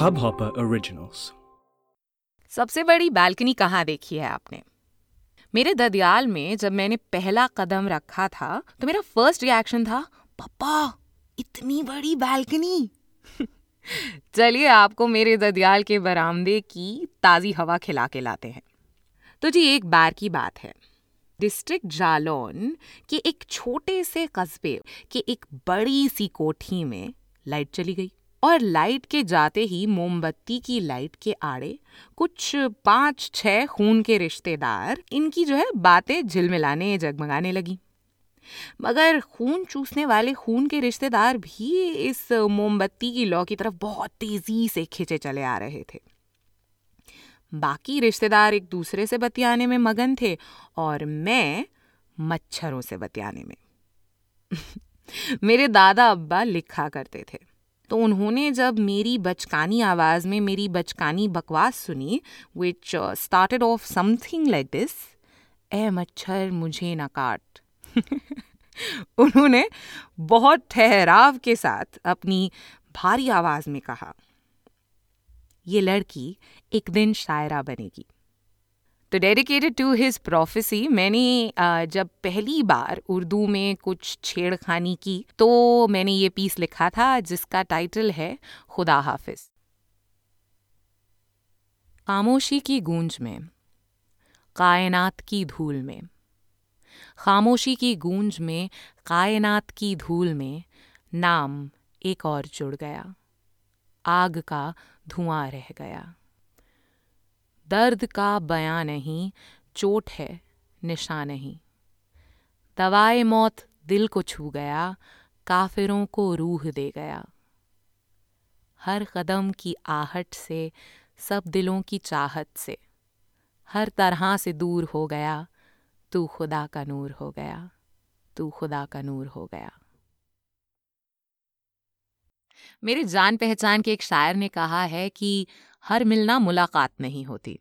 Hubhopper Originals. सबसे बड़ी balcony कहाँ देखी है आपने? मेरे ददियाल में जब मैंने पहला कदम रखा था तो मेरा फ़र्स्ट रिएक्शन था, पापा, इतनी बड़ी बालकनी चलिए आपको मेरे ददियाल के बरामदे की ताज़ी हवा खिला के लाते हैं। तो जी, एक बार की बात है। डिस्ट्रिक्ट जालौन के एक छोटे से कस्बे के एक बड़ी सी कोठी में लाइट चली गई। और लाइट के जाते ही मोमबत्ती की लाइट के आड़े कुछ पाँच, छह खून के रिश्तेदार इनकी जो है बातें झिलमिलाने, जगमगाने लगी। मगर खून चूसने वाले खून के रिश्तेदार भी इस मोमबत्ती की लौ की तरफ़ बहुत तेज़ी से खिंचे चले आ रहे थे। बाकी रिश्तेदार एक दूसरे से बतियाने में मगन थे और मैं मच्छरों से बतियाने में। मेरे दादा अब्बा लिखा करते थे। तो उन्होंने जब मेरी बचकानी आवाज़ में मेरी बचकानी बकवास सुनी which started off something like this a मच्छर, मुझे ना काट। उन्होंने बहुत ठहराव के साथ अपनी भारी आवाज़ में कहा, ये लड़की एक दिन शायरा बनेगी। तो डेडिकेटेड टू हिज प्रोफेसी मैंने जब पहली बार उर्दू में कुछ छेड़खानी की तो मैंने ये पीस लिखा था जिसका टाइटल है खुदा हाफिज। खामोशी की गूंज में, कायनात की धूल में, खामोशी की गूंज में, कायनात की धूल में नाम एक और जुड़ गया, आग का धुआँ रह गया। दर्द का बयां नहीं, चोट है, निशा नहीं। दवाए मौत दिल को छू गया, काफिरों को रूह दे गया। हर कदम की आहट से, सब दिलों की चाहत से। हर तरह से दूर हो गया, तू खुदा का नूर हो गया, तू खुदा का नूर हो गया। मेरे जान पहचान के एक शायर ने कहा है कि हर मिलना मुलाकात नहीं होती।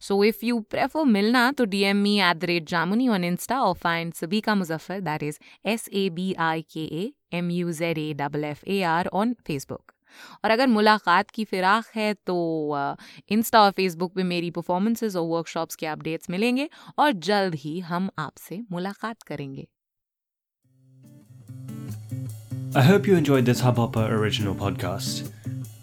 सो इफ़ यू प्रेफर मिलना तो D M me at the rate Jamuni on insta और find Sabika Muzaffar that is S A B I K A M U Z A double F A R on Facebook और अगर मुलाकात की फिराक है तो इंस्टा और Facebook पे मेरी परफॉर्मेंसेज और वर्कशॉप्स के अपडेट्स मिलेंगे और जल्द ही हम आपसे मुलाकात करेंगे। I hope you enjoyed this Hubhopper original podcast.